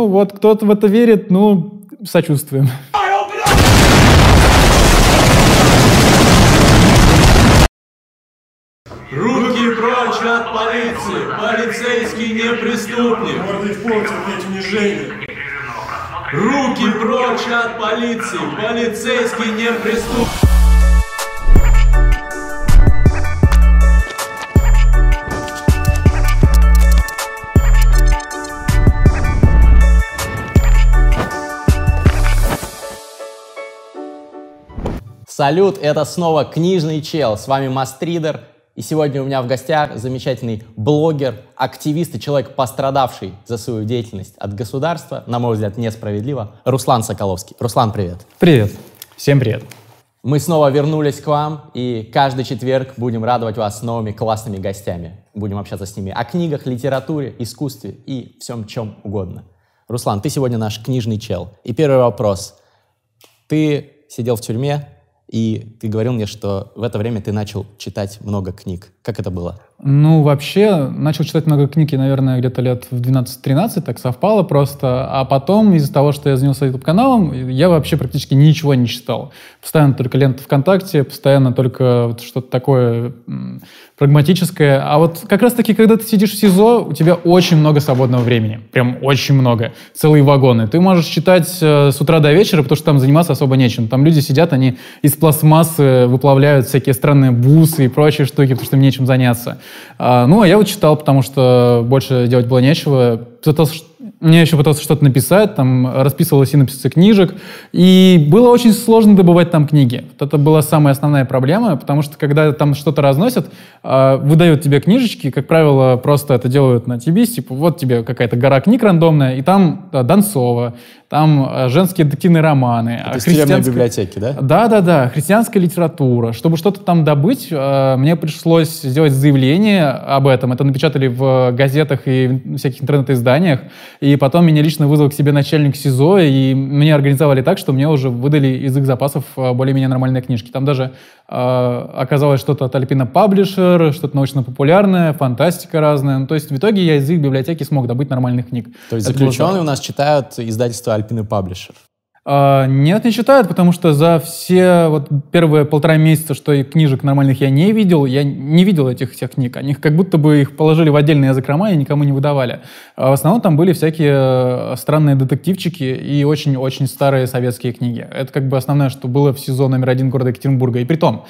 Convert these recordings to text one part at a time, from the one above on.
Ну, вот кто-то в это верит, ну, сочувствуем. Руки прочь от полиции! Полицейский не преступник! Унижение. Руки прочь от полиции! Полицейский не преступник! Салют, это снова Книжный Чел, с вами Мастридер, и сегодня у меня в гостях замечательный блогер, активист и человек, пострадавший за свою деятельность от государства, на мой взгляд, несправедливо, Руслан Соколовский. Руслан, привет. Привет. Всем привет. Мы снова вернулись к вам, и каждый четверг будем радовать вас новыми классными гостями. Будем общаться с ними о книгах, литературе, искусстве и всем чем угодно. Руслан, ты сегодня наш книжный чел. И первый вопрос. Ты сидел в тюрьме, и ты говорил мне, что в это время ты начал читать много книг. Как это было? Ну, вообще, начал читать много книг, наверное, где-то лет в 12-13, так совпало просто. А потом, из-за того, что я занялся YouTube-каналом, я вообще практически ничего не читал. Постоянно только лента ВКонтакте, постоянно только вот что-то такое прагматическое. А вот как раз-таки, когда ты сидишь в СИЗО, у тебя очень много свободного времени. Прям очень много. Целые вагоны. Ты можешь читать э, с утра до вечера, потому что там заниматься особо нечем. Там люди сидят, они из пластмассы выплавляют всякие странные бусы и прочие штуки, потому что им нечем заняться. А, ну, а я вот читал, потому что больше делать было нечего. Пытался, мне еще пытался что-то написать, там расписывал синопсисы книжек, и было очень сложно добывать там книги. Вот это была самая основная проблема, потому что когда там что-то разносят, а, выдают тебе книжечки, как правило, просто это делают на тебе, типа вот тебе какая-то гора книг рандомная, и там да, Донцова, там а, женские детективные романы. Это из тюремной библиотеки, да? Да, да, да, христианская литература. Чтобы что-то там добыть, мне пришлось сделать заявление об этом. Это напечатали в газетах и всяких интернет-изданиях. И потом меня лично вызвал к себе начальник СИЗО, и мне организовали так, что мне уже выдали из их запасов э, более-менее нормальные книжки. Там даже э, оказалось что-то от Альпина Паблишер, что-то научно-популярное, фантастика разная. Ну, то есть в итоге я из их библиотеки смог добыть нормальных книг. То есть Это было заключенные у нас читают издательство Альпин и Паблишер. А, Нет, не читают, потому что за все вот первые полтора месяца, что и книжек нормальных я не видел, я не видел этих всех книг. Они как будто бы их положили в отдельные закрома и никому не выдавали. А в основном там были всякие э, странные детективчики и очень-очень старые советские книги. Это как бы основное, что было в СИЗО номер один города Екатеринбурга. И при том,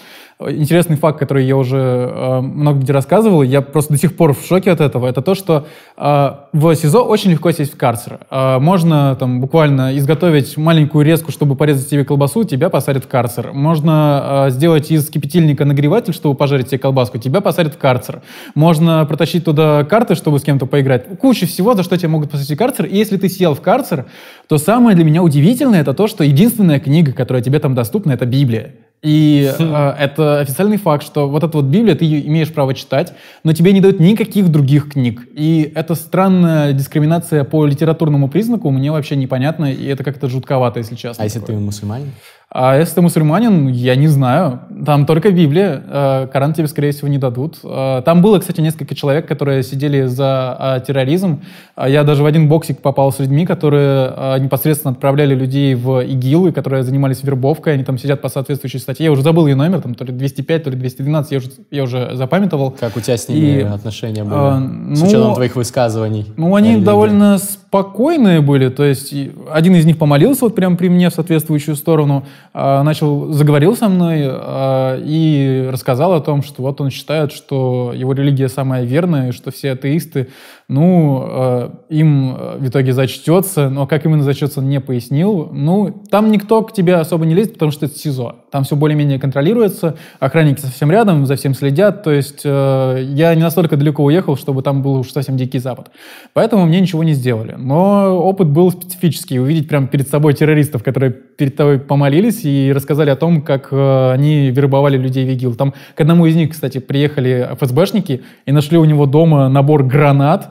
интересный факт, который я уже э, много где рассказывал, я просто до сих пор в шоке от этого, это то, что э, в СИЗО очень легко сесть в карцер. Э, можно там буквально изготовить маленькую резку, чтобы порезать себе колбасу, тебя посадят в карцер. Можно э, сделать из кипятильника нагреватель, чтобы пожарить себе колбаску, тебя посадят в карцер. Можно протащить туда карты, чтобы с кем-то поиграть. Куча всего, за что тебя могут посадить в карцер. И если ты сел в карцер, то самое для меня удивительное это то, что единственная книга, которая тебе там доступна, это Библия. И э, это официальный факт, что вот эта вот Библия, ты ее имеешь право читать, но тебе не дают никаких других книг. И эта странная дискриминация по литературному признаку мне вообще непонятна, и это как-то жутковато, если честно. А если такое. ты мусульманин? А если ты мусульманин, я не знаю. Там только Библия. Э, Коран тебе, скорее всего, не дадут. Э, Там было, кстати, несколько человек, которые сидели за э, терроризм. А Я даже в один боксик попал с людьми, которые непосредственно отправляли людей в ИГИЛ, и которые занимались вербовкой. Они там сидят по соответствующей статье. Я уже забыл ее номер, там то ли 205, то ли 212. Я уже, я уже запамятовал. Как у тебя с ними И, отношения были? с ну, учетом твоих высказываний. Ну, они довольно спокойные были, то есть один из них помолился вот прямо при мне в соответствующую сторону, а, начал, заговорил со мной а, и рассказал о том, что вот он считает, что его религия самая верная, и что все атеисты, ну, а, им а, в итоге зачтется, но как именно зачтется, он не пояснил. Ну, там никто к тебе особо не лезет, потому что это СИЗО. Там все более-менее контролируется, охранники совсем рядом, за всем следят, то есть э, я не настолько далеко уехал, чтобы там был уж совсем дикий запад. Поэтому мне ничего не сделали. Но опыт был специфический. Увидеть прямо перед собой террористов, которые перед тобой помолились и рассказали о том, как э, они вербовали людей в ИГИЛ. Там к одному из них, кстати, приехали ФСБшники и нашли у него дома набор гранат,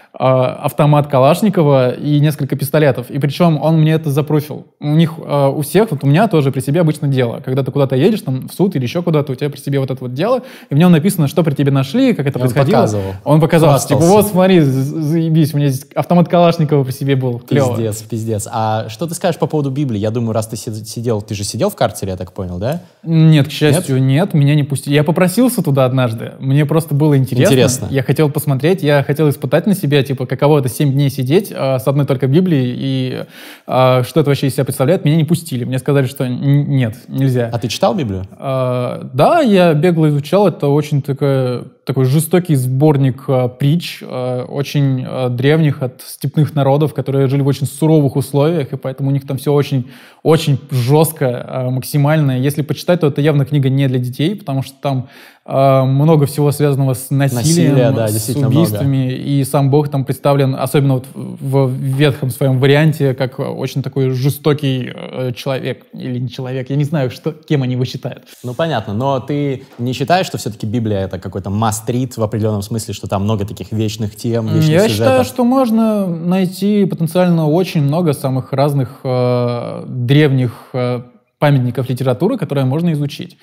автомат Калашникова и несколько пистолетов. И причем он мне это запруфил. У них, э, у всех, вот у меня тоже при себе обычно дело. Когда ты куда-то едешь, там, в суд или еще куда-то, у тебя при себе вот это вот дело, и в нем написано, что при тебе нашли, как это И он происходило. показывал. Он показал, Хвастался. типа, вот смотри, за- заебись, у меня здесь автомат Калашникова при себе был. Клево. Пиздец, пиздец. А что ты скажешь по поводу Библии? Я думаю, раз ты си- сидел, ты же сидел в карцере, я так понял, да? Нет, к счастью, нет? меня не пустили. Я попросился туда однажды, мне просто было интересно. Интересно. Я хотел посмотреть, я хотел испытать на себе, типа, каково это 7 дней сидеть а, с одной только Библией, и а, что это вообще из себя представляет. Меня не пустили. Мне сказали, что нет, нельзя. А ты читал Библию? А, да, я бегло изучал. Это очень такой, такой жестокий сборник а, притч, а, очень а, древних от степных народов, которые жили в очень суровых условиях, и поэтому у них там все очень, очень жестко, а, максимально. Если почитать, то это явно книга не для детей, потому что там много всего связанного с насилием, Насилие, да, с убийствами, и сам Бог там представлен, особенно вот в в ветхом своем варианте, как очень такой жестокий э, человек или не человек. Я не знаю, что, кем они его считают. Ну, понятно, но ты не считаешь, что все-таки Библия — это какой-то мастрит в определенном смысле, что там много таких вечных тем, вечных Я сюжетов? считаю, что можно найти потенциально очень много самых разных э, древних э, памятников литературы, которые можно изучить.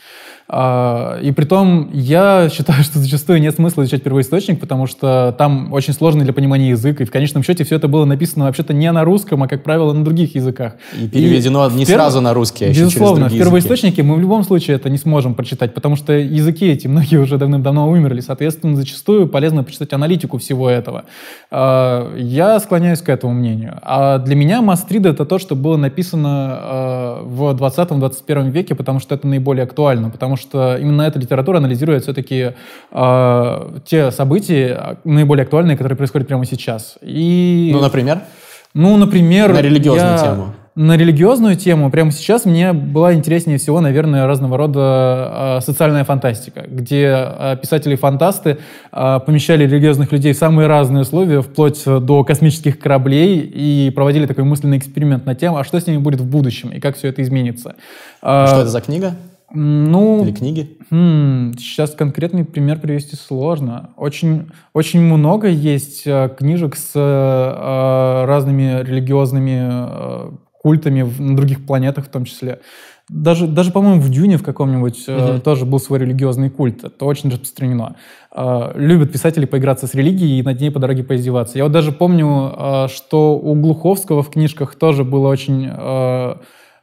А, и при том я считаю, что зачастую нет смысла изучать первоисточник, потому что там очень сложный для понимания язык, и в конечном счете все это было написано вообще-то не на русском, а, как правило, на других языках. И переведено не в перв- сразу на русский, а еще через Безусловно, в первоисточнике мы в любом случае это не сможем прочитать, потому что языки эти многие уже давным-давно умерли. Соответственно, зачастую полезно почитать аналитику всего этого. А, Я склоняюсь к этому мнению. А для меня Мастрида — это то, что было написано а, в 20-21 веке, потому что это наиболее актуально, потому что именно эта литература анализирует все-таки а, те события наиболее актуальные, которые происходят прямо сейчас. И... Ну, например? Ну, например... На религиозную я- тему. На религиозную тему прямо сейчас мне была интереснее всего, наверное, разного рода э, социальная фантастика, где э, писатели-фантасты э, помещали религиозных людей в самые разные условия, вплоть до космических кораблей, и проводили такой мысленный эксперимент на тему, а что с ними будет в будущем, и как все это изменится. А, Что это за книга? Ну, Или книги? Хм, сейчас конкретный пример привести сложно. Очень, очень много есть э, книжек с э, разными религиозными э, культами в- на других планетах в том числе. Даже, даже по-моему, в Дюне в каком-нибудь э, Мгм. тоже был свой религиозный культ. Это очень распространено. Э, любят писатели поиграться с религией и над ней по дороге поиздеваться. Я вот даже помню, э, что у Глуховского в книжках тоже было очень... э,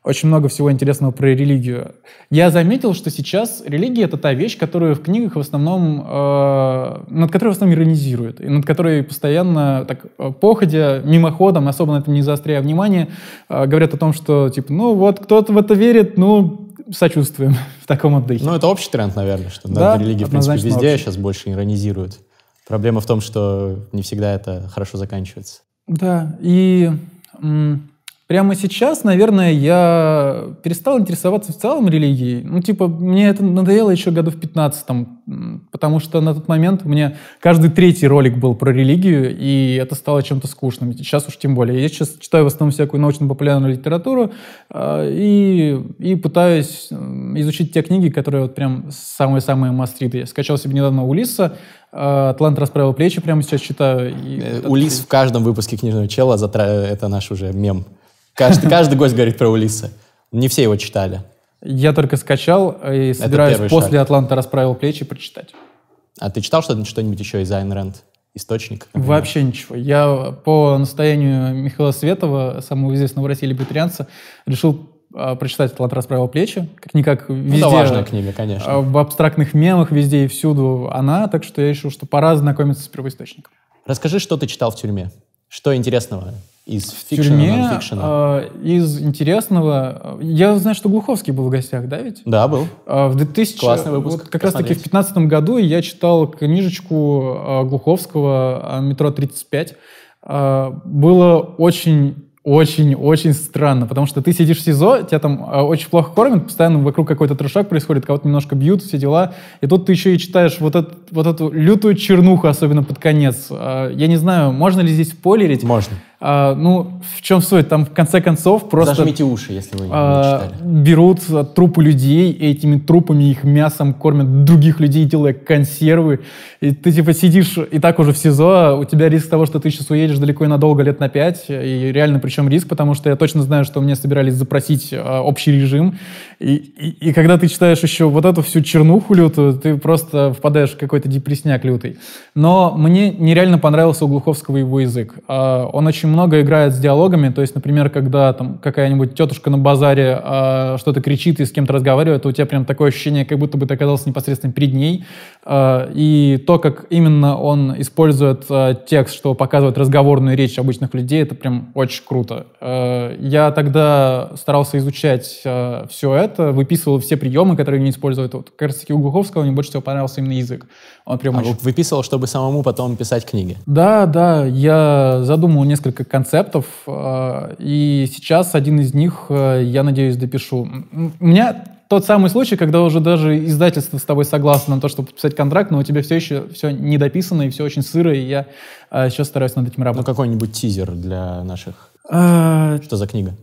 очень много всего интересного про религию. Я заметил, что сейчас религия — это та вещь, которую в книгах в основном, э, над которой в основном иронизируют, и над которой постоянно так э, походя, мимоходом, особо на этом не заостряя внимание, э, говорят о том, что типа, ну вот кто-то в это верит, ну сочувствуем в таком вот духе. Ну, это общий тренд, наверное, что Да, над религией, в принципе, везде общий. сейчас больше иронизируют. Проблема в том, что не всегда это хорошо заканчивается. Да, и м, прямо сейчас, наверное, я перестал интересоваться в целом религией. Ну, типа, мне это надоело еще году в 15 потому что на тот момент мне каждый третий ролик был про религию, и это стало чем-то скучным. Сейчас уж тем более. Я сейчас читаю в основном всякую научно-популярную литературу э, и, и пытаюсь изучить те книги, которые вот прям самые-самые мастриты. Я скачал себе недавно Улисса, э, «Атлант расправил плечи», прямо сейчас читаю. Э, Улис в каждом выпуске книжного чела затра- это наш уже мем. Каждый, каждый гость говорит про Улиса. Не все его читали. Я только скачал и собираюсь после шаг. «Атланта расправил плечи» прочитать. А ты читал что-нибудь, что-нибудь еще из Айн Рэнд? Источник? Вообще ничего. Я по настоянию Михаила Светова, самого известного в России либертарианца, решил а, прочитать «Атлант расправил плечи». Как-никак Ну, везде... это важная книга, конечно. а, В абстрактных мемах везде и всюду она, так что я решил, что пора знакомиться с первоисточником. Расскажи, что ты читал в тюрьме. Что интересного из фикшена, тюрьме а, из интересного... Я знаю, что Глуховский был в гостях, да ведь? Да, был. А, В 2000... Классный выпуск, вот как раз таки в посмотреть. 2015 году я читал книжечку а, Глуховского «Метро 35». А, Было очень очень-очень странно, потому что ты сидишь в СИЗО, тебя там очень плохо кормят, постоянно вокруг какой-то трешак происходит, кого-то немножко бьют, все дела, и тут ты еще и читаешь вот, этот- вот эту лютую чернуху, особенно под конец. Я не знаю, можно ли здесь спойлерить, Можно. А, ну, в чем суть? Там в конце концов просто... Зажмите уши, если вы не а, читали. берут трупы людей, и этими трупами, их мясом кормят других людей, делая консервы. И ты типа сидишь и так уже в СИЗО, а у тебя риск того, что ты сейчас уедешь далеко и надолго, лет на пять. И реально причем риск, потому что я точно знаю, что мне собирались запросить а, общий режим. И, и, и когда ты читаешь еще вот эту всю чернуху лютую, ты просто впадаешь в какой-то депресняк лютый. Но мне нереально понравился у Глуховского его язык. А, Он очень много играет с диалогами, то есть, например, когда там какая-нибудь тетушка на базаре а, что-то кричит и с кем-то разговаривает, то у тебя прям такое ощущение, как будто бы ты оказался непосредственно перед ней. А, И то, как именно он использует а, текст, что показывает разговорную речь обычных людей, это прям очень круто. А, Я тогда старался изучать все это, выписывал все приемы, которые они используют. Вот, как раз таки у Глуховского мне больше всего понравился именно язык. Он прям А очень вы- выписывал, чтобы самому потом писать книги. да, да, я задумал несколько концептов, э, и сейчас один из них, э, я надеюсь, допишу. У меня тот самый случай, когда уже даже издательство с тобой согласно на то, чтобы подписать контракт, но у тебя все еще все не дописано и все очень сыро, и я э, сейчас стараюсь над этим Ну, работать. какой-нибудь тизер для наших... Э, Что за книга?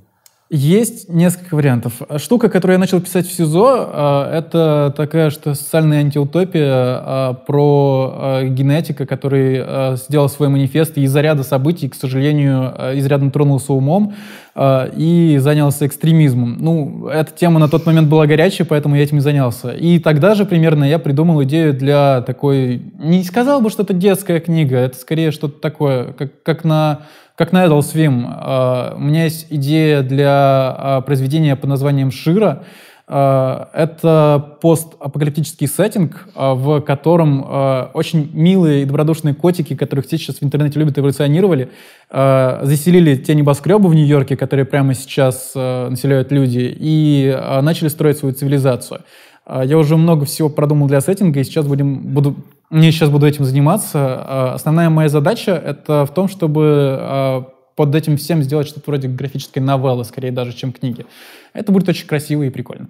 Есть несколько вариантов. Штука, которую я начал писать в СИЗО, э, это такая, что социальная антиутопия э, про генетика, который сделал свой манифест и из-за ряда событий, к сожалению, изрядно тронулся умом и занялся экстремизмом. Ну, эта тема на тот момент была горячая, поэтому я этим и занялся. И тогда же примерно я придумал идею для такой... Не сказал бы, что это детская книга, это скорее что-то такое, как, как на как на Adult Swim. э, У меня есть идея для э, произведения под названием «Шира». Э, Это постапокалиптический сеттинг, э, в котором э, очень милые и добродушные котики, которых все сейчас в интернете любят, эволюционировали, заселили те небоскребы в Нью-Йорке, которые прямо сейчас населяют люди, и начали строить свою цивилизацию. Я уже много всего продумал для сеттинга, и сейчас будем, буду, не сейчас буду этим заниматься. Основная моя задача — это в том, чтобы под этим всем сделать что-то вроде графической новеллы, скорее даже, чем книги. Это будет очень красиво и прикольно.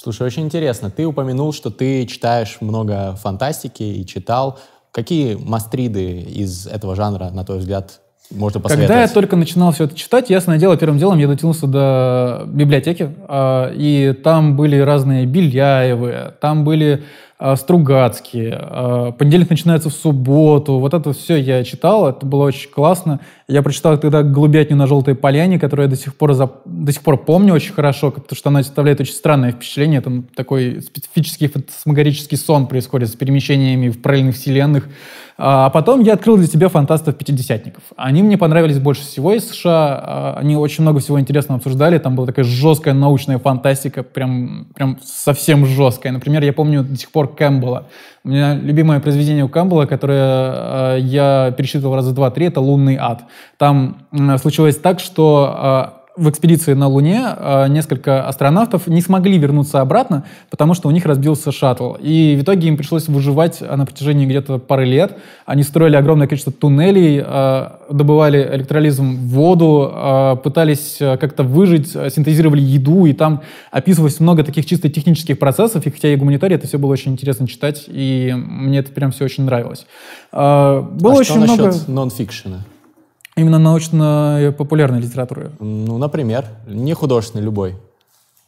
Слушай, очень интересно. Ты упомянул, что ты читаешь много фантастики и читал. Какие мастриды из этого жанра, на твой взгляд, можно посоветовать? Когда я только начинал все это читать, ясное дело, первым делом я дотянулся до библиотеки, а, и там были разные Беляевы, там были а, Стругацкие, а, «Понедельник начинается в субботу», вот это все я читал, это было очень классно. Я прочитал тогда «Голубятню на желтой поляне», которую я до сих пор, зап- до сих пор помню очень хорошо, потому что она оставляет очень странное впечатление, там такой специфический фантасмагорический сон происходит с перемещениями в параллельных вселенных. А потом я открыл для себя фантастов-пятидесятников. Они мне понравились больше всего из США. А, Они очень много всего интересного обсуждали. Там была такая жесткая научная фантастика, прям, прям совсем жесткая. Например, я помню до сих пор Кэмпбелла. У меня любимое произведение у Кэмпбелла, которое э, я перечитывал раза два-три, это «Лунный ад». Там случилось так, что э, в экспедиции на Луне э, несколько астронавтов не смогли вернуться обратно, потому что у них разбился шаттл. И в итоге им пришлось выживать на протяжении где-то пары лет. Они строили огромное количество туннелей, э, добывали электролизом воду, э, пытались как-то выжить, синтезировали еду, и там описывалось много таких чисто технических процессов, и хотя я гуманитарий, это все было очень интересно читать, и мне это прям все очень нравилось. Было а очень что много насчет нон-фикшена? Именно научно-популярной литературы. Ну, например, не художественный, любой.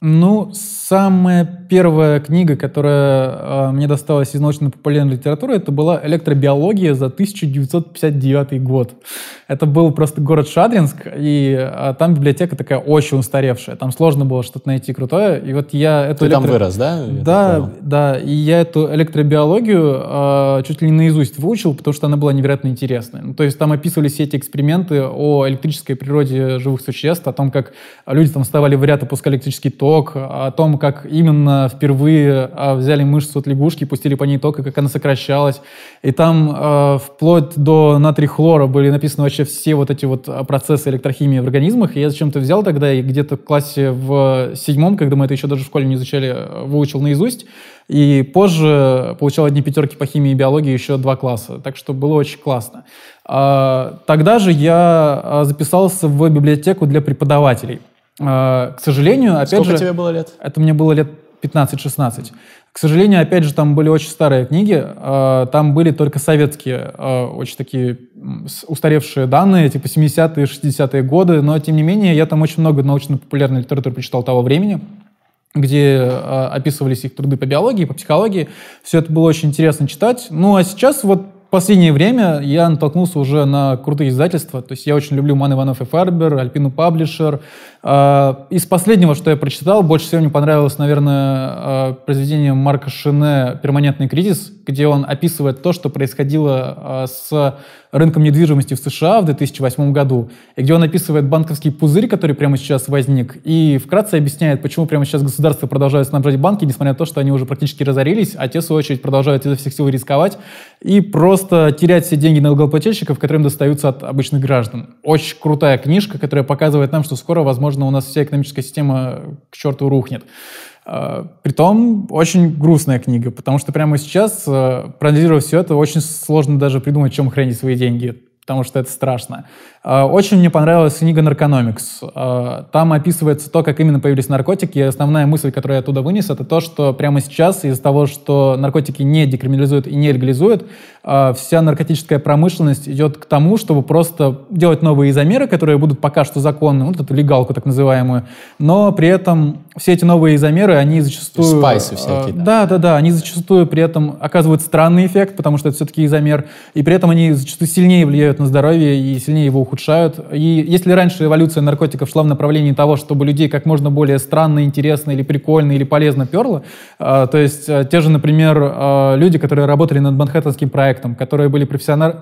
Ну, самая первая книга, которая э, мне досталась из научно-популярной литературы, это была «Электробиология» за 1959 год. Это был просто город Шадринск, и э, там библиотека такая очень устаревшая. Там сложно было что-то найти крутое. И вот я эту Ты там электро- вырос, да? Да, да. И я эту электробиологию э, чуть ли не наизусть выучил, потому что она была невероятно интересная. Ну, то есть там описывались все эти эксперименты о электрической природе живых существ, о том, как люди там вставали в ряд, опускали электрический ток, о том, как именно впервые э, взяли мышцу от лягушки, пустили по ней ток, и как она сокращалась. И там э, вплоть до натрий хлора были написаны вообще все вот эти вот э, процессы электрохимии в организмах. И я зачем-то взял тогда и где-то в классе в седьмом, когда мы это еще даже в школе не изучали, выучил наизусть. И позже получал одни пятерки по химии и биологии еще два класса. Так что было очень классно. А, Тогда же я а, записался в библиотеку для преподавателей. А, К сожалению, опять Сколько же... тебе было лет? Это мне было лет 15-16. К сожалению, опять же, там были очень старые книги. э, Там были только советские, э, очень такие устаревшие данные, типа 70-е, 60-е годы, но тем не менее я там очень много научно-популярной литературы прочитал того времени где описывались их труды по биологии, по психологии. Все это было очень интересно читать. Ну а сейчас вот последнее время я натолкнулся уже на крутые издательства. То есть я очень люблю Ман Иванов и Фарбер, Альпину Паблишер. А, из последнего, что я прочитал, больше всего мне понравилось, наверное, а, произведение Марка Шене «Перманентный кризис», где он описывает то, что происходило а, с рынком недвижимости в США в 2008 году, и где он описывает банковский пузырь, который прямо сейчас возник, и вкратце объясняет, почему прямо сейчас государство продолжает снабжать банки, несмотря на то, что они уже практически разорились, а те, в свою очередь, продолжают изо всех сил рисковать и просто терять все деньги налогоплательщиков, которые им достаются от обычных граждан. Очень крутая книжка, которая показывает нам, что скоро, возможно, у нас вся экономическая система к черту рухнет. А, притом, очень грустная книга, потому что прямо сейчас, э, проанализируя все это, очень сложно даже придумать, чем хранить свои деньги, потому что это страшно. А, очень мне понравилась книга «Наркономикс». А, там описывается то, как именно появились наркотики. И основная мысль, которую я оттуда вынес, это то, что прямо сейчас из-за того, что наркотики не декриминализуют и не легализуют, а, вся наркотическая промышленность идет к тому, чтобы просто делать новые изомеры, которые будут пока что законны, вот эту легалку так называемую, но при этом все эти новые изомеры, они зачастую... Спайсы всякие, да. Да, да, да. Они зачастую при этом оказывают странный эффект, потому что это все-таки изомер, и при этом они зачастую сильнее влияют на здоровье и сильнее его ухудшают. И если раньше эволюция наркотиков шла в направлении того, чтобы людей как можно более странно, интересно или прикольно или полезно перло, э, то есть э, те же, например, э, люди, которые работали над Манхэттенским проектом, которые были профессиональны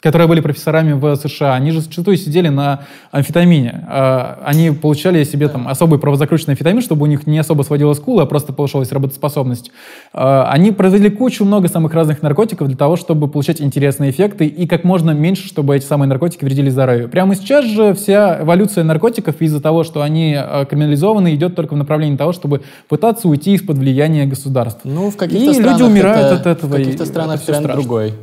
которые были профессорами в США, они же зачастую сидели на амфетамине. А, они получали себе там особый правозакрученный амфетамин, чтобы у них не особо сводило скулы, а просто повышалась работоспособность. А, они произвели кучу много самых разных наркотиков для того, чтобы получать интересные эффекты и как можно меньше, чтобы эти самые наркотики вредили здоровью. Прямо сейчас же вся эволюция наркотиков из-за того, что они а, криминализованы, идет только в направлении того, чтобы пытаться уйти из-под влияния государства. Ну, в каких-то и странах люди умирают это, от этого. В каких-то странах тренд страшно. другой.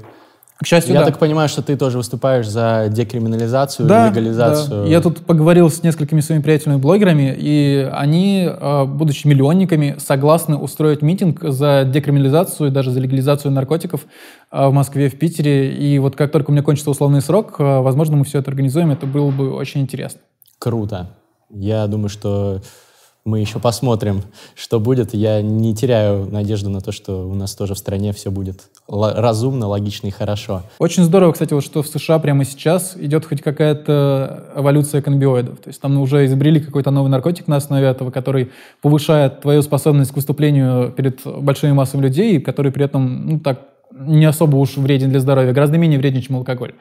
К счастью, Я да. так понимаю, что ты тоже выступаешь за декриминализацию, да, легализацию. да. Я тут поговорил с несколькими своими приятельными блогерами, и они, э, будучи миллионниками, согласны устроить митинг за декриминализацию и даже за легализацию наркотиков э, в Москве, в Питере. И вот как только у меня кончится условный срок, э, возможно, мы все это организуем, это было бы очень интересно. Круто. Я думаю, что мы еще посмотрим, что будет. Я не теряю надежды на то, что у нас тоже в стране все будет разумно, логично и хорошо. Очень здорово, кстати, вот что в США прямо сейчас идет хоть какая-то эволюция каннабиоидов. То есть там уже изобрели какой-то новый наркотик на основе этого, который повышает твою способность к выступлению перед большими массами людей, и который при этом, ну так, не особо уж вреден для здоровья, гораздо менее вреден, чем алкоголь.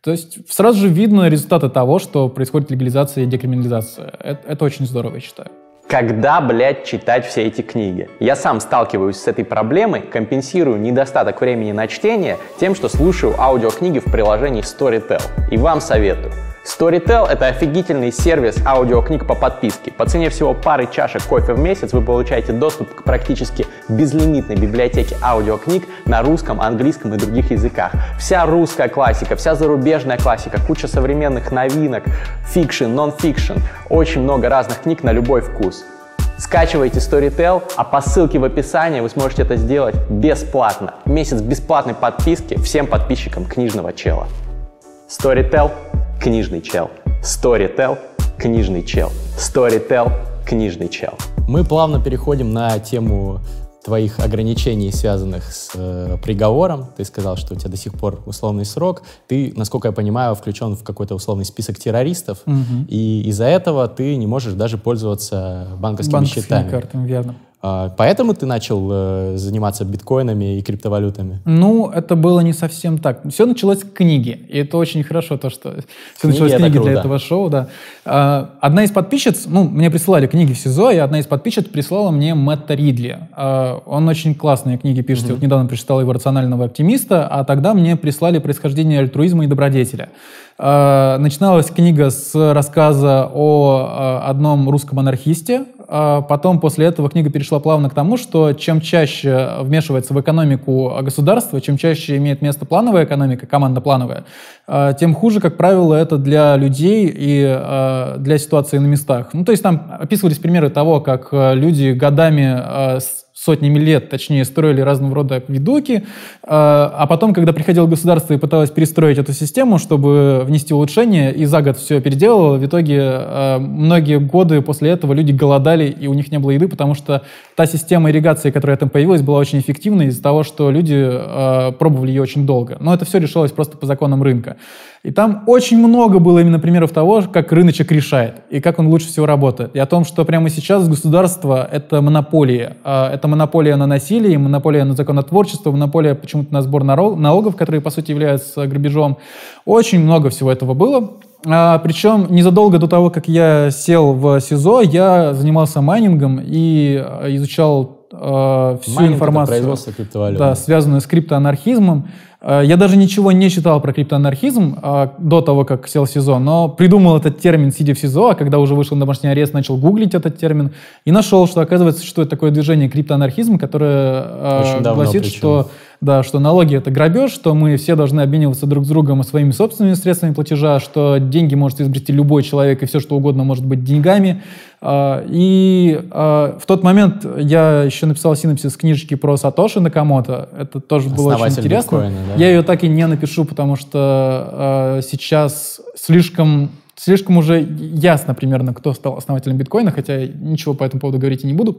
То есть сразу же видно результаты того, что происходит легализация и декриминализация. Это, это очень здорово, я считаю. Когда, блядь, читать все эти книги? Я сам сталкиваюсь с этой проблемой, компенсирую недостаток времени на чтение тем, что слушаю аудиокниги в приложении Storytel. И вам советую. Storytel — это офигительный сервис аудиокниг по подписке. По цене всего пары чашек кофе в месяц вы получаете доступ к практически безлимитной библиотеке аудиокниг на русском, английском и других языках. Вся русская классика, вся зарубежная классика, куча современных новинок, фикшн, нон-фикшн, очень много разных книг на любой вкус. Скачивайте Storytel, а по ссылке в описании вы сможете это сделать бесплатно. Месяц бесплатной подписки всем подписчикам книжного чела. Storytel – книжный чел. Storytel – книжный чел. Storytel – книжный чел. Мы плавно переходим на тему твоих ограничений, связанных с э, приговором. Ты сказал, что у тебя до сих пор условный срок. Ты, насколько я понимаю, включен в какой-то условный список террористов, и из-за этого ты не можешь даже пользоваться банковскими, Банковскими счетами. картами, верно. А, поэтому ты начал э, заниматься биткоинами и криптовалютами? Ну, это было не совсем так. Все началось с книги. И это очень хорошо, то, что все Книги началось с это книги для круто. этого шоу, да. А, Одна из подписчиц, ну, мне присылали книги в СИЗО, и одна из подписчиц прислала мне Мэтта Ридли. А, Он очень классные книги пишет. Я Вот недавно прочитал его «Рационального оптимиста», а тогда мне прислали «Происхождение альтруизма и добродетеля». Начиналась книга с рассказа о одном русском анархисте. А Потом после этого книга перешла плавно к тому, что чем чаще вмешивается в экономику государство, чем чаще имеет место плановая экономика, командно-плановая, а, тем хуже, как правило, это для людей и а, для ситуации на местах. Ну, то есть там описывались примеры того, как люди годами с- сотнями лет, точнее, строили разного рода видуки, а потом, когда приходило государство и пыталось перестроить эту систему, чтобы внести улучшения, и за год все переделало, в итоге многие годы после этого люди голодали, и у них не было еды, потому что та система ирригации, которая там появилась, была очень эффективной из-за того, что люди пробовали ее очень долго. Но это все решалось просто по законам рынка. И там очень много было именно примеров того, как рыночек решает и как он лучше всего работает. И о том, что прямо сейчас государство — это монополия. А, это монополия на насилие, монополия на законотворчество, монополия почему-то на сбор налогов, которые, по сути, являются грабежом. Очень много всего этого было. А, причем незадолго до того, как я сел в СИЗО, я занимался майнингом и а, изучал э, всю Майнинг информацию, да, связанную с криптоанархизмом. Э, я даже ничего не читал про криптоанархизм э, до того, как сел в СИЗО, но придумал этот термин, сидя в СИЗО, а когда уже вышел на домашний арест, начал гуглить этот термин и нашел, что, оказывается, существует такое движение криптоанархизм, которое э, гласит, причем. что да, что налоги это грабеж, что мы все должны обмениваться друг с другом своими собственными средствами платежа, что деньги может изобрести любой человек и все что угодно может быть деньгами. А, и а, в тот момент я еще написал синопсис книжки про Сатоши Накамото. Это тоже было очень интересно. Биткоина, да? Я ее так и не напишу, потому что а, сейчас слишком слишком уже ясно примерно, кто стал основателем биткоина, хотя ничего по этому поводу говорить и не буду.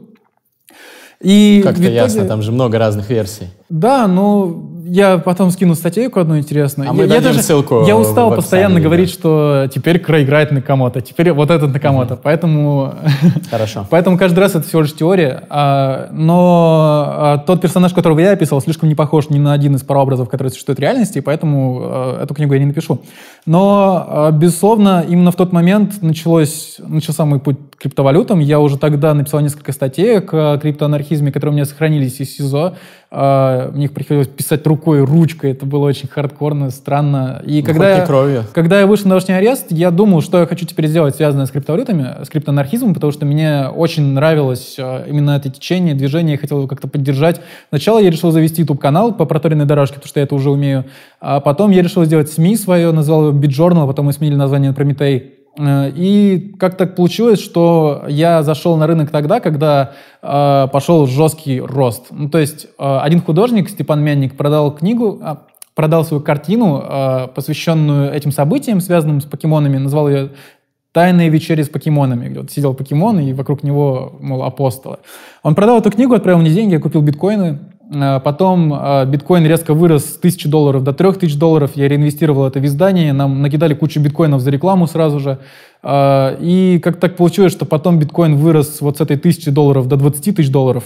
И Как-то итоге... ясно, там же много разных версий. Да, но я потом скину статейку одну интересную. А мы я, я даже, ссылку Я устал постоянно говорить, что теперь Крей играет на кому-то, теперь вот этот на кому-то. Угу. Поэтому... Хорошо. поэтому каждый раз это всего лишь теория. А, но а, тот персонаж, которого я описывал, слишком не похож ни на один из прообразов, которые существуют в реальности, поэтому а, эту книгу я не напишу. Но, а, безусловно, именно в тот момент началось, начался мой путь криптовалютам. Я уже тогда написал несколько статей к криптоанархизме, которые у меня сохранились из СИЗО. А, мне их приходилось писать рукой, ручкой. Это было очень хардкорно, странно. И ну, когда, я, кровью. когда я вышел на домашний арест, я думал, что я хочу теперь сделать, связанное с криптовалютами, с криптоанархизмом, потому что мне очень нравилось а, именно это течение, движение, я хотел его как-то поддержать. Сначала я решил завести YouTube-канал по проторенной дорожке, потому что я это уже умею. А потом я решил сделать СМИ свое, назвал его BitJournal, потом мы сменили название на Прометей. Э, и как так получилось, что я зашел на рынок тогда, когда э, пошел жесткий рост. Ну, то есть э, один художник, Степан Мянник, продал книгу, э, продал свою картину, э, посвященную этим событиям, связанным с покемонами, назвал ее «Тайные вечери с покемонами», вот сидел покемон, и вокруг него, мол, апостолы. Он продал эту книгу, отправил мне деньги, я купил биткоины, потом э, биткоин резко вырос с 1000 долларов до 3000 долларов. Я реинвестировал это в издание. Нам накидали кучу биткоинов за рекламу сразу же. Э, и как так получилось, что потом биткоин вырос вот с этой 1000 долларов до 20 тысяч долларов.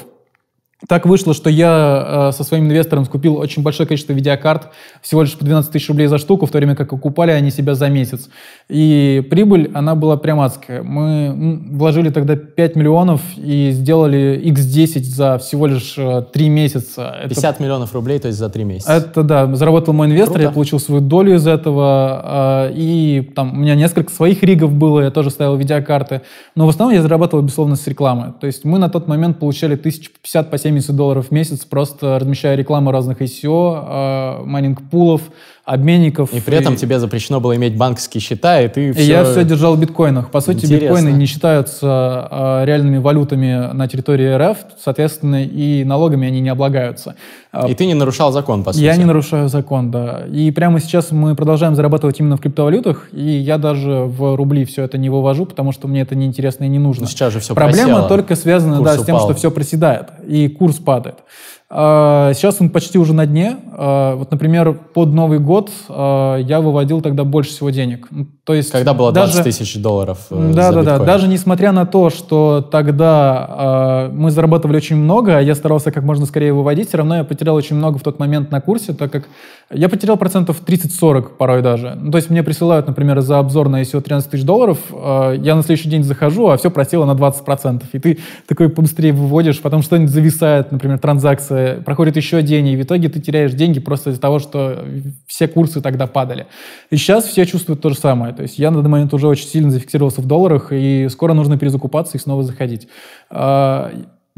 Так вышло, что я э, со своим инвестором скупил очень большое количество видеокарт, всего лишь по 12 тысяч рублей за штуку, в то время как окупали они себя за месяц. И прибыль, она была прям адская. Мы вложили тогда 5 миллионов и сделали x10 за всего лишь э, 3 месяца. 50 это, миллионов рублей, то есть за 3 месяца. Это, да, заработал мой инвестор, Круто. я получил свою долю из этого. Э, и там у меня несколько своих ригов было, я тоже ставил видеокарты. Но в основном я зарабатывал, безусловно, с рекламы. То есть мы на тот момент получали 1050 по 7 70 долларов в месяц, просто размещая рекламу разных ICO, э, майнинг-пулов, обменников. И при этом и... тебе запрещено было иметь банковские счета, и ты все... И я все держал в биткоинах. По сути, Интересно. биткоины не считаются э, реальными валютами на территории РФ, соответственно, и налогами они не облагаются. А, и ты не нарушал закон, по сути. Я не нарушаю закон, да. И прямо сейчас мы продолжаем зарабатывать именно в криптовалютах, и я даже в рубли все это не вывожу, потому что мне это неинтересно и не нужно. Но сейчас же все Проблема просело. только связана да, с тем, что все проседает, и курс падает. А, сейчас он почти уже на дне. А, вот, например, под Новый год я выводил тогда больше всего денег. Ну, то есть Когда было 20 даже, тысяч долларов э, Да, да, да. Даже несмотря на то, что тогда мы зарабатывали очень много, а я старался как можно скорее выводить, все равно я потерял очень много в тот момент на курсе, так как я потерял процентов 30-40 порой даже. Ну, то есть мне присылают, например, за обзор на ICO 13 тысяч долларов, я на следующий день захожу, а все просело на 20%. И ты такой побыстрее выводишь, потом что-нибудь зависает, например, транзакция проходит еще день, и в итоге ты теряешь деньги просто из-за того, что все курсы тогда падали. И сейчас все чувствуют то же самое. То есть я на данный момент уже очень сильно зафиксировался в долларах, и скоро нужно перезакупаться и снова заходить.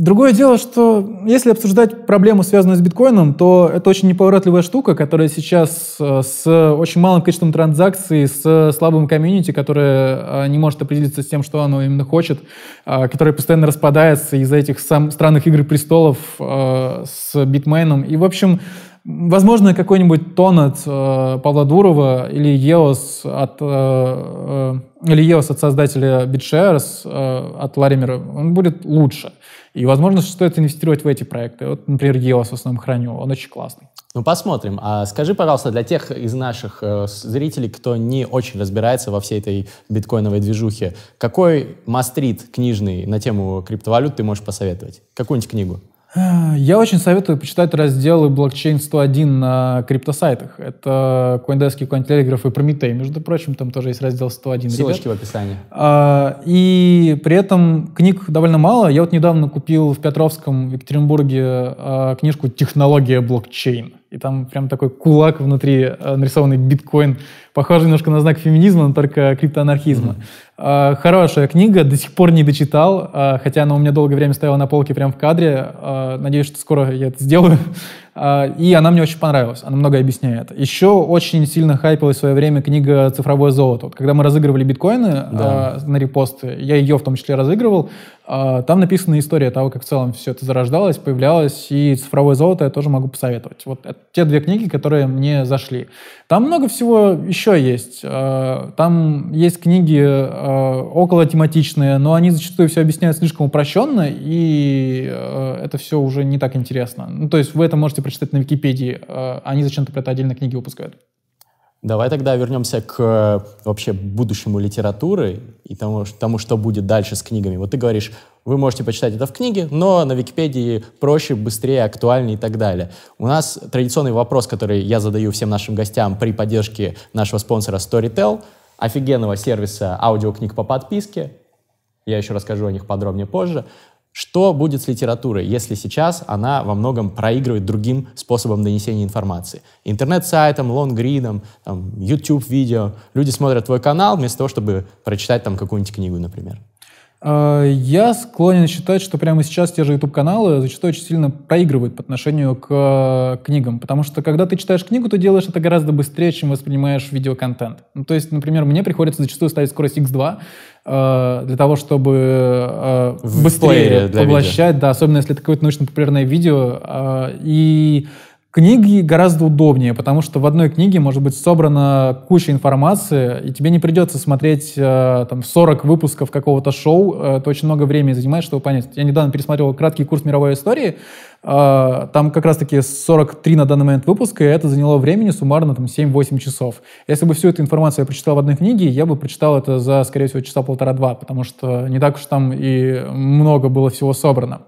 А, Другое дело, что если обсуждать проблему, связанную с биткоином, то это очень неповоротливая штука, которая сейчас э, с очень малым количеством транзакций, с слабым комьюнити, которое э, не может определиться с тем, что оно именно хочет, э, которое постоянно распадается из-за этих сам, странных игр престолов с битмейном. И, в общем, Возможно, какой-нибудь тон от э, Павла Дурова или EOS от, э, э, или EOS от создателя BitShares, э, от Ларимера, он будет лучше. И, возможно, стоит инвестировать в эти проекты. Вот, например, EOS в основном храню, он очень классный. Ну, посмотрим. А скажи, пожалуйста, для тех из наших э, зрителей, кто не очень разбирается во всей этой биткоиновой движухе, какой мастрит книжный на тему криптовалют ты можешь посоветовать? Какую-нибудь книгу? Я очень советую почитать разделы блокчейн 101 на криптосайтах. Это CoinDesk, CoinTelegraph и Прометей. Между прочим, там тоже есть раздел 101. Ссылочки ребят. в описании. А, и при этом книг довольно мало. Я вот недавно купил в Петровском, в Екатеринбурге а, книжку «Технология блокчейн». И там прям такой кулак внутри а, нарисованный биткоин. Похоже немножко на знак феминизма, но только криптоанархизма. Mm-hmm. А, хорошая книга, до сих пор не дочитал, а, хотя она у меня долгое время стояла на полке прямо в кадре. А, надеюсь, что скоро я это сделаю. И она мне очень понравилась, она много объясняет. Еще очень сильно хайпилась в свое время книга «Цифровое золото». Вот, когда мы разыгрывали биткоины да. на репосты, я ее в том числе разыгрывал, там написана история того, как в целом все это зарождалось, появлялось, и «Цифровое золото» я тоже могу посоветовать. Вот это те две книги, которые мне зашли. Там много всего еще есть. Там есть книги Э, около тематичные, но они зачастую все объясняют слишком упрощенно, и это все уже не так интересно. Ну, то есть вы это можете прочитать на Википедии, они зачем-то про это отдельно книги выпускают. Давай тогда вернемся к вообще будущему литературы и тому, тому, что будет дальше с книгами. Вот ты говоришь, вы можете почитать это в книге, но на Википедии проще, быстрее, актуальнее и так далее. У нас традиционный вопрос, который я задаю всем нашим гостям при поддержке нашего спонсора Storytel — офигенного сервиса аудиокниг по подписке. Я еще расскажу о них подробнее позже. Что будет с литературой, если сейчас она во многом проигрывает другим способом донесения информации? Интернет-сайтом, лонгридом, YouTube-видео. Люди смотрят твой канал вместо того, чтобы прочитать там какую-нибудь книгу, например. А, я склонен считать, что прямо сейчас те же YouTube-каналы зачастую очень сильно проигрывают по отношению к э, книгам, потому что когда ты читаешь книгу, ты делаешь это гораздо быстрее, чем воспринимаешь видеоконтент. Ну, то есть, например, мне приходится зачастую ставить скорость X2 э, для того, чтобы э, быстрее поглощать, да, особенно если это какое-то научно-популярное видео. Э, и Книги гораздо удобнее, потому что в одной книге может быть собрана куча информации, и тебе не придется смотреть э, там, 40 выпусков какого-то шоу. Это очень много времени занимает, чтобы понять. Я недавно пересмотрел краткий курс мировой истории. Э, там как раз-таки 43 на данный момент выпуска, и это заняло времени суммарно там, 7-8 часов. Если бы всю эту информацию я прочитал в одной книге, я бы прочитал это за, скорее всего, часа полтора-два, потому что не так уж там и много было всего собрано.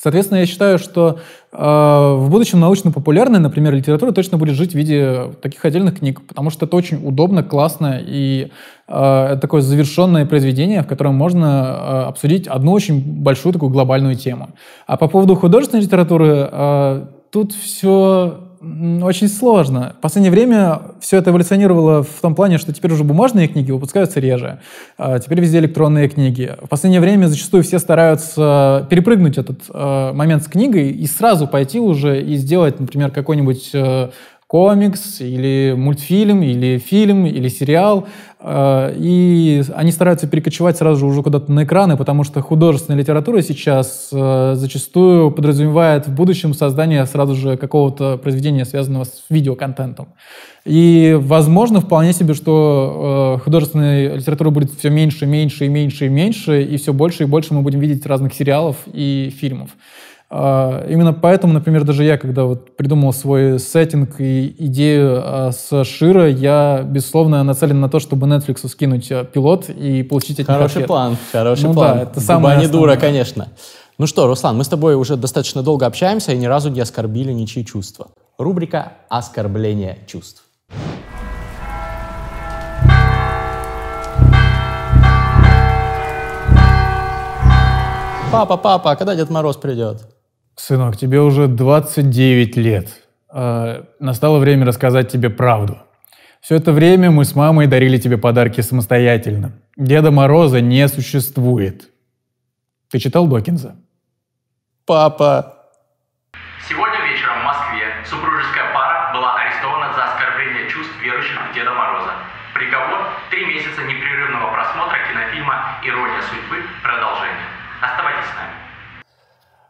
Соответственно, я считаю, что э, в будущем научно-популярная, например, литература точно будет жить в виде таких отдельных книг, потому что это очень удобно, классно и э, такое завершенное произведение, в котором можно э, обсудить одну очень большую такую глобальную тему. А по поводу художественной литературы, э, тут все очень сложно. В последнее время все это эволюционировало в том плане, что теперь уже бумажные книги выпускаются реже, а теперь везде электронные книги. В последнее время зачастую все стараются перепрыгнуть этот э, момент с книгой и сразу пойти уже и сделать, например, какой-нибудь э, комикс или мультфильм, или фильм, или сериал, э, и они стараются перекочевать сразу же уже куда-то на экраны, потому что художественная литература сейчас э, зачастую подразумевает в будущем создание сразу же какого-то произведения, связанного с видеоконтентом. И возможно вполне себе, что э, художественная литература будет все меньше, меньше и меньше и меньше, и все больше и больше мы будем видеть разных сериалов и фильмов. А, именно поэтому, например, даже я, когда вот придумал свой сеттинг и идею а, с Шира, я, безусловно, нацелен на то, чтобы Netflix скинуть а, пилот и получить от Хороший них план, хороший ну, план. Да, это самое не дура, конечно. Ну что, Руслан, мы с тобой уже достаточно долго общаемся и ни разу не оскорбили ничьи чувства. Рубрика «Оскорбление чувств». Папа, папа, когда Дед Мороз придет? Сынок, тебе уже 29 лет. Э, настало время рассказать тебе правду. Все это время мы с мамой дарили тебе подарки самостоятельно. Деда Мороза не существует. Ты читал Докинза? Папа.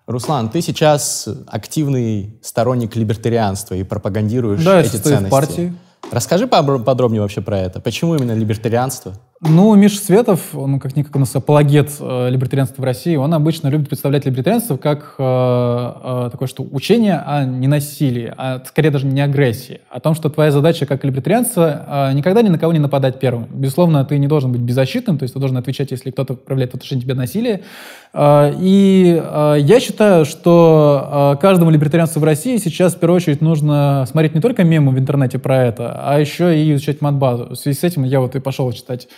Руслан, ты сейчас активный сторонник либертарианства и пропагандируешь Да, я эти состою в ценности. партии. Расскажи подробнее вообще про это. Почему именно либертарианство? Ну, Миша Светов, он как-никак у нас апологет э, либертарианства в России, он обычно любит представлять либертарианство как э, э, такое, что учение о ненасилии, а скорее даже не агрессии, о том, что твоя задача как либертарианца э, никогда ни на кого не нападать первым. Безусловно, ты не должен быть беззащитным, то есть ты должен отвечать, если кто-то проявляет в отношении тебя насилие. Э, и э, я считаю, что э, каждому либертарианцу в России сейчас в первую очередь нужно смотреть не только мемы в интернете про это, а еще и изучать матбазу. В связи с этим я вот и пошел читать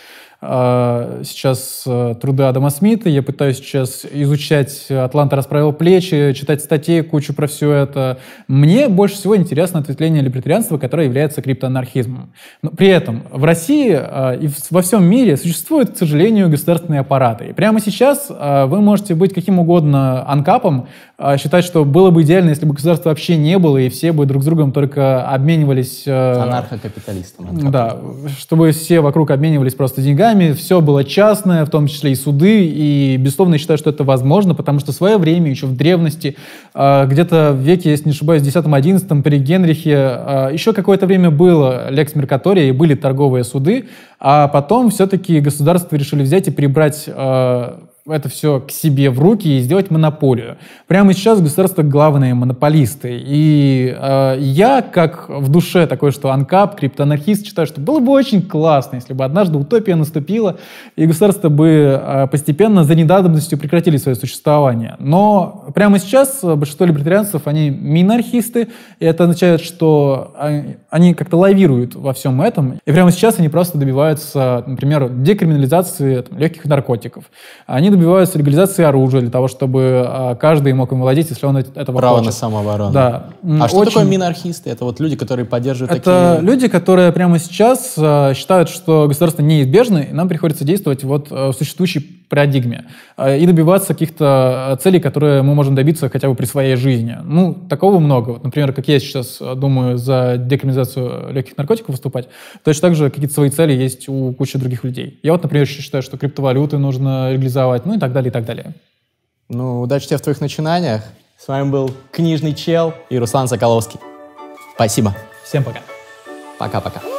сейчас э, труды Адама Смита, я пытаюсь сейчас изучать «Атланта расправил плечи», читать статьи, кучу про все это. Мне больше всего интересно ответвление либертарианства, которое является криптоанархизмом. Но при этом в России э, и во всем мире существуют, к сожалению, государственные аппараты. И прямо сейчас э, вы можете быть каким угодно анкапом, э, считать, что было бы идеально, если бы государства вообще не было, и все бы друг с другом только обменивались... э, Анархокапиталистом. да, чтобы все вокруг обменивались просто деньгами, все было частное, в том числе и суды, и, безусловно, я считаю, что это возможно, потому что в свое время, еще в древности, э, где-то в веке, если не ошибаюсь, в 10-11 при Генрихе, э, еще какое-то время было лекс Меркатория и были торговые суды, а потом все-таки государства решили взять и прибрать э, это все к себе в руки и сделать монополию. Прямо сейчас государство главные монополисты. И э, я, как в душе такой, что анкап, криптоанархист, считаю, что было бы очень классно, если бы однажды утопия наступила, и государства бы э, постепенно за недавностью прекратили свое существование. Но прямо сейчас э, большинство либертарианцев, они минархисты, и это означает, что они, они как-то лавируют во всем этом, и прямо сейчас они просто добиваются, например, декриминализации там, легких наркотиков. Они добиваются легализации оружия для того, чтобы а, каждый мог им владеть, если он эт- этого Право хочет. на самооборону. Да. А что очень- такое минархисты? Это вот люди, которые поддерживают это такие... люди, которые прямо сейчас э, считают, что государство неизбежно, и нам приходится действовать вот в существующей парадигме э, и добиваться каких-то э, целей, которые мы можем добиться хотя бы при своей жизни. Ну, такого много. Вот, например, как я сейчас э, думаю за декриминализацию легких наркотиков выступать, точно так же какие-то свои цели есть у кучи других людей. Я вот, например, считаю, что криптовалюты нужно легализовать, ну и так далее, и так далее. Ну, удачи тебе в твоих начинаниях. С вами был Книжный Чел и Руслан Соколовский. Спасибо. Всем пока. Пока-пока.